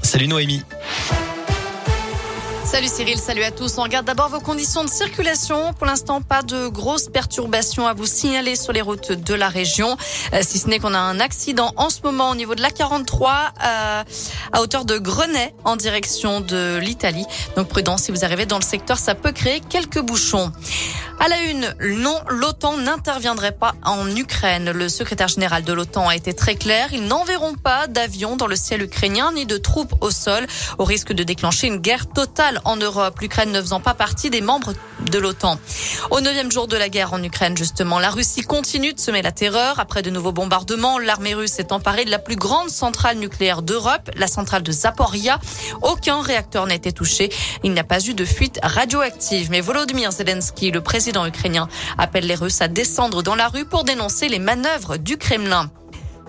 Salut Noémie. Salut Cyril, salut à tous. On regarde d'abord vos conditions de circulation. Pour l'instant, pas de grosses perturbations à vous signaler sur les routes de la région. Euh, si ce n'est qu'on a un accident en ce moment au niveau de la 43 à, à hauteur de Grenay en direction de l'Italie. Donc prudence, si vous arrivez dans le secteur, ça peut créer quelques bouchons. À la une, non, l'OTAN n'interviendrait pas en Ukraine. Le secrétaire général de l'OTAN a été très clair. Ils n'enverront pas d'avions dans le ciel ukrainien ni de troupes au sol au risque de déclencher une guerre totale en Europe. L'Ukraine ne faisant pas partie des membres de l'OTAN. Au neuvième jour de la guerre en Ukraine, justement, la Russie continue de semer la terreur. Après de nouveaux bombardements, l'armée russe s'est emparée de la plus grande centrale nucléaire d'Europe, la centrale de Zaporia. Aucun réacteur n'a été touché. Il n'y a pas eu de fuite radioactive. Mais Volodymyr Zelensky, le président président ukrainien appelle les Russes à descendre dans la rue pour dénoncer les manœuvres du Kremlin.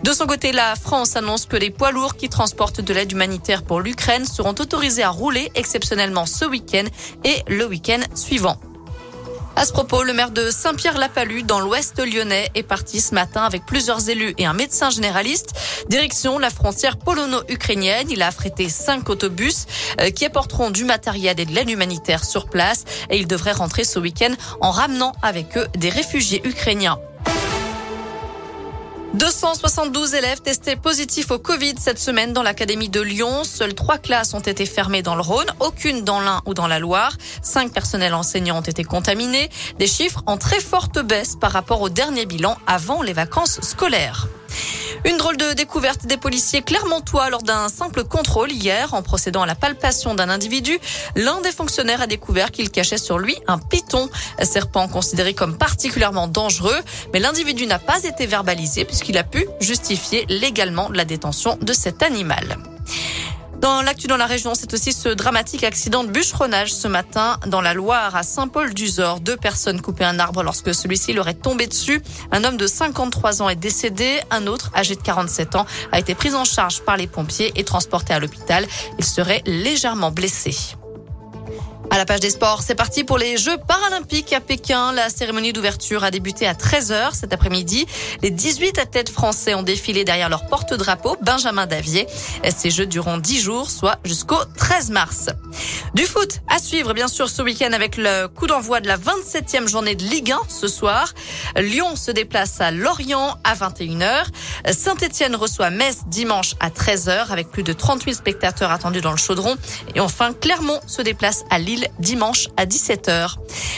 De son côté, la France annonce que les poids lourds qui transportent de l'aide humanitaire pour l'Ukraine seront autorisés à rouler exceptionnellement ce week-end et le week-end suivant. À ce propos, le maire de Saint-Pierre-la-Palue, dans l'ouest lyonnais, est parti ce matin avec plusieurs élus et un médecin généraliste. Direction la frontière polono-ukrainienne. Il a affrété cinq autobus euh, qui apporteront du matériel et de l'aide humanitaire sur place. Et il devrait rentrer ce week-end en ramenant avec eux des réfugiés ukrainiens. 272 élèves testés positifs au Covid cette semaine dans l'académie de Lyon. Seules trois classes ont été fermées dans le Rhône, aucune dans l'Ain ou dans la Loire. Cinq personnels enseignants ont été contaminés. Des chiffres en très forte baisse par rapport au dernier bilan avant les vacances scolaires. Une drôle de découverte des policiers clermontois lors d'un simple contrôle hier en procédant à la palpation d'un individu. L'un des fonctionnaires a découvert qu'il cachait sur lui un python, serpent considéré comme particulièrement dangereux. Mais l'individu n'a pas été verbalisé puisqu'il a pu justifier légalement la détention de cet animal. Dans l'actu dans la région, c'est aussi ce dramatique accident de bûcheronnage ce matin dans la Loire à Saint-Paul-du-Zor. Deux personnes coupaient un arbre lorsque celui-ci leur est tombé dessus. Un homme de 53 ans est décédé. Un autre, âgé de 47 ans, a été pris en charge par les pompiers et transporté à l'hôpital. Il serait légèrement blessé. À la page des sports, c'est parti pour les Jeux paralympiques à Pékin. La cérémonie d'ouverture a débuté à 13h cet après-midi. Les 18 athlètes français ont défilé derrière leur porte-drapeau, Benjamin Davier. Ces Jeux dureront 10 jours, soit jusqu'au 13 mars. Du foot à suivre, bien sûr, ce week-end avec le coup d'envoi de la 27e journée de Ligue 1 ce soir. Lyon se déplace à Lorient à 21h. Saint-Etienne reçoit Metz dimanche à 13h avec plus de 38 spectateurs attendus dans le chaudron. Et enfin, Clermont se déplace à Dimanche à 17h.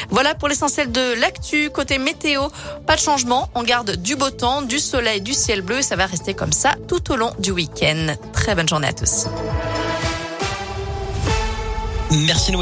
Voilà pour l'essentiel de l'actu. Côté météo, pas de changement. On garde du beau temps, du soleil, du ciel bleu. Ça va rester comme ça tout au long du week-end. Très bonne journée à tous. Merci Noé.